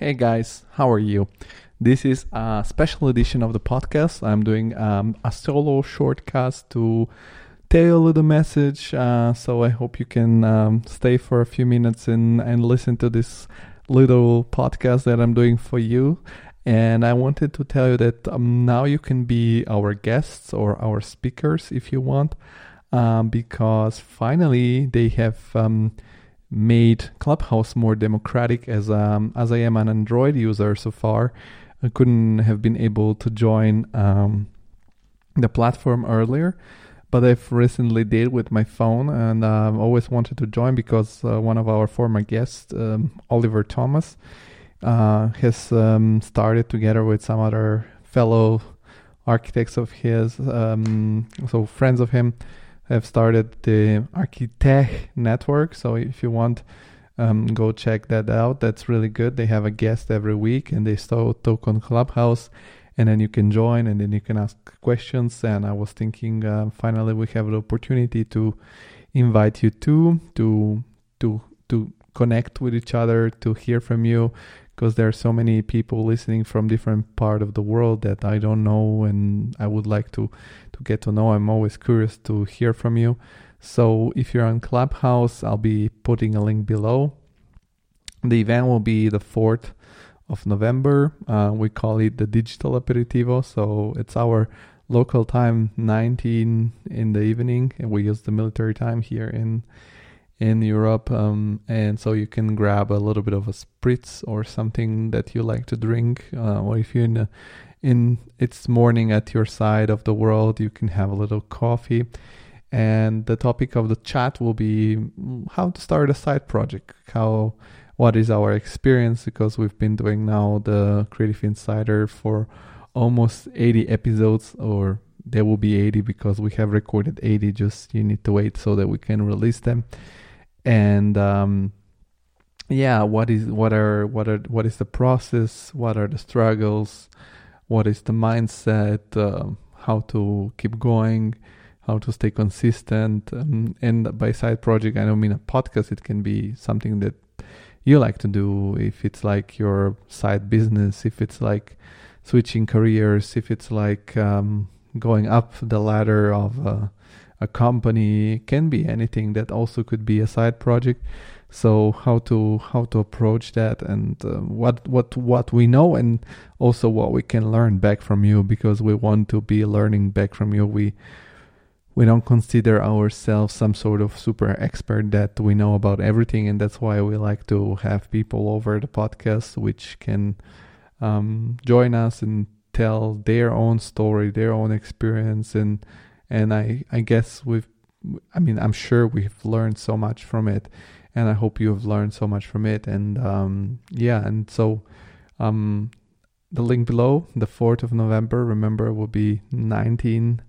Hey guys, how are you? This is a special edition of the podcast. I'm doing um, a solo shortcast to a little message. Uh, so I hope you can um, stay for a few minutes and, and listen to this little podcast that I'm doing for you. And I wanted to tell you that um, now you can be our guests or our speakers if you want, um, because finally they have um, made Clubhouse more democratic. As um, as I am an Android user so far, I couldn't have been able to join um, the platform earlier but I've recently did with my phone, and I've um, always wanted to join because uh, one of our former guests, um, Oliver Thomas, uh, has um, started together with some other fellow architects of his, so friends of him, have started the Architect network. So if you want, um, go check that out. That's really good. They have a guest every week, and they still talk on Clubhouse and then you can join and then you can ask questions and i was thinking uh, finally we have the opportunity to invite you to to to to connect with each other to hear from you because there are so many people listening from different part of the world that i don't know and i would like to to get to know i'm always curious to hear from you so if you're on clubhouse i'll be putting a link below the event will be the 4th of November. Uh, we call it the digital aperitivo. So it's our local time, 19 in the evening, and we use the military time here in in Europe. Um, and so you can grab a little bit of a spritz or something that you like to drink, uh, or if you're in a, in it's morning at your side of the world, you can have a little coffee. And the topic of the chat will be how to start a side project, how what is our experience because we've been doing now the Creative Insider for almost 80 episodes or there will be 80 because we have recorded 80 just you need to wait so that we can release them and um, yeah what is what are what are what is the process? What are the struggles? What is the mindset? Uh, how to keep going? How to stay consistent? Um, and by side project i don't mean a podcast. It can be something that you like to do, if it's like your side business, if it's like switching careers, if it's like um, going up the ladder of a, a company, can be anything that also could be a side project. So how to how to approach that and uh, what what what we know and also what we can learn back from you because we want to be learning back from you. We we don't consider ourselves some sort of super expert that we know about everything and that's why we like to have people over the podcast which can um, join us and tell their own story their own experience and and i i guess we've i mean i'm sure we've learned so much from it. And i hope you've learned so much from it. And um, yeah and so um, the link below the 4th of november remember will be 19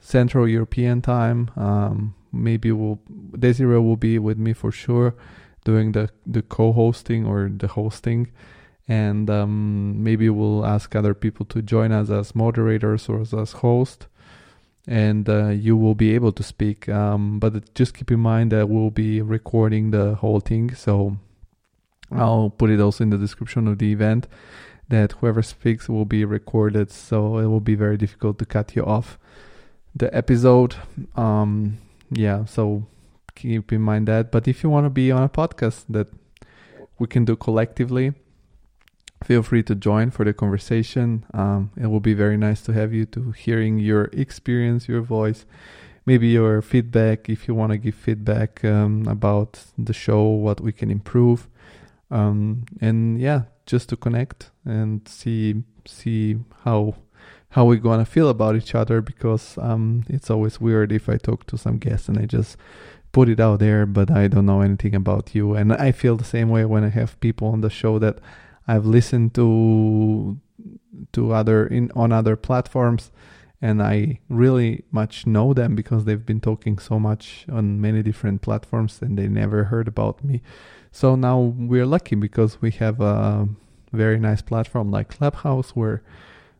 Central European time. Um, maybe we'll Désirée will be with me for sure, doing the the co-hosting or the hosting, and um, maybe we'll ask other people to join us as moderators or as, as host, and uh, you will be able to speak. Um, but just keep in mind that we'll be recording the whole thing, so I'll put it also in the description of the event that whoever speaks will be recorded, so it will be very difficult to cut you off the episode. Um, yeah, so keep in mind that. But if you want to be on a podcast that we can do collectively, feel free to join for the conversation. Um, it will be very nice to have you to hearing your experience, your voice, maybe your feedback. If you want to give feedback um, about the show, what we can improve, um, and yeah, just to connect and see see how how we're gonna feel about each other because um, it's always weird if I talk to some guests and I just put it out there, but I don't know anything about you. And I feel the same way when I have people on the show that I've listened to to other in on other platforms and I really much know them because they've been talking so much on many different platforms and they never heard about me. So now we're lucky because we have a very nice platform like Clubhouse where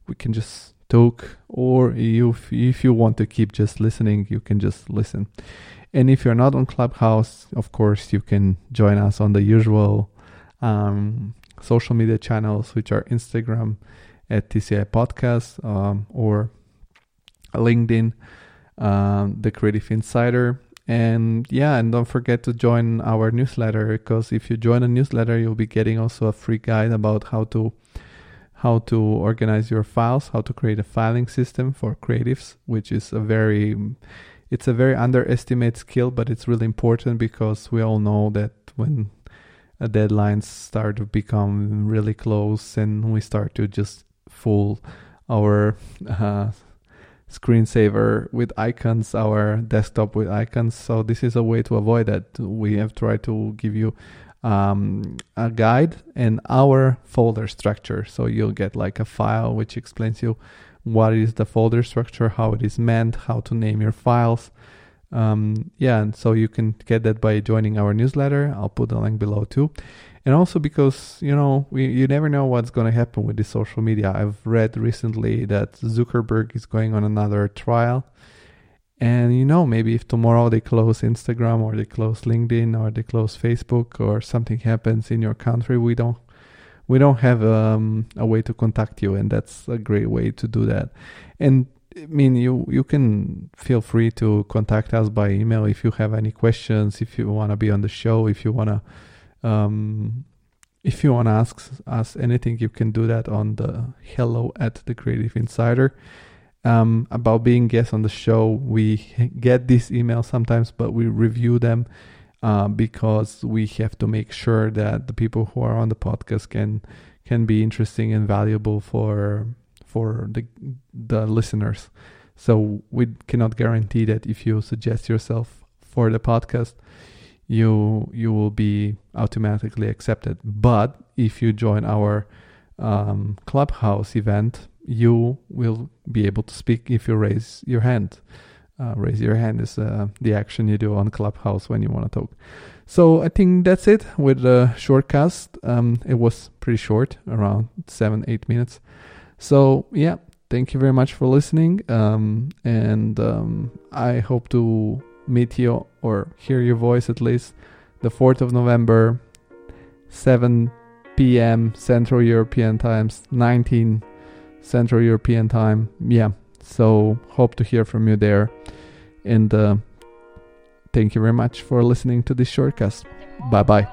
we can just talk or if, if you want to keep just listening you can just listen and if you're not on clubhouse of course you can join us on the usual um, social media channels, which are Instagram at TCI Podcast um, or LinkedIn, um, The Creative Insider. And yeah, and don't forget to join our newsletter because if you join a newsletter, you'll be getting also a free guide about how to how to organize your files, how to create a filing system for creatives, which is a very it's a very underestimated skill, but it's really important because we all know that when deadlines start to become really close and we start to just fool our uh, screensaver with icons, our desktop with icons. So this is a way to avoid that. We have tried to give you um, a guide and our folder structure. So you'll get like a file which explains you what is the folder structure, how it is meant, how to name your files. Um, yeah, and so you can get that by joining our newsletter. I'll put the link below too. And also because, you know, we, you never know what's going to happen with the social media. I've read recently that Zuckerberg is going on another trial. And, you know, maybe if tomorrow they close Instagram or they close LinkedIn or they close Facebook or something happens in your country, we don't we don't have um, a way to contact you, and that's a great way to do that. And I mean, you you can feel free to contact us by email if you have any questions, if you want to be on the show, if you want to, um, if you want to ask us anything, you can do that on the hello at the Creative Insider. Um, about being guests on the show, we get these emails sometimes, but we review them uh, because we have to make sure that the people who are on the podcast can can be interesting and valuable for for the the listeners. So we cannot guarantee that if you suggest yourself for the podcast, you you will be automatically accepted. But if you join our um, clubhouse event, you will be able to speak if you raise your hand uh, raise your hand is uh, the action you do on Clubhouse when you want to talk. So I think that's it with the shortcast. Um, it was pretty short, around seven, eight minutes. So yeah, thank you very much for listening. Um, and um, I hope to meet you or hear your voice at least the 4th of November, 7 p.m. Central European times, 19 Central European time. Yeah, so hope to hear from you there. And uh, thank you very much for listening to this shortcast. Bye bye.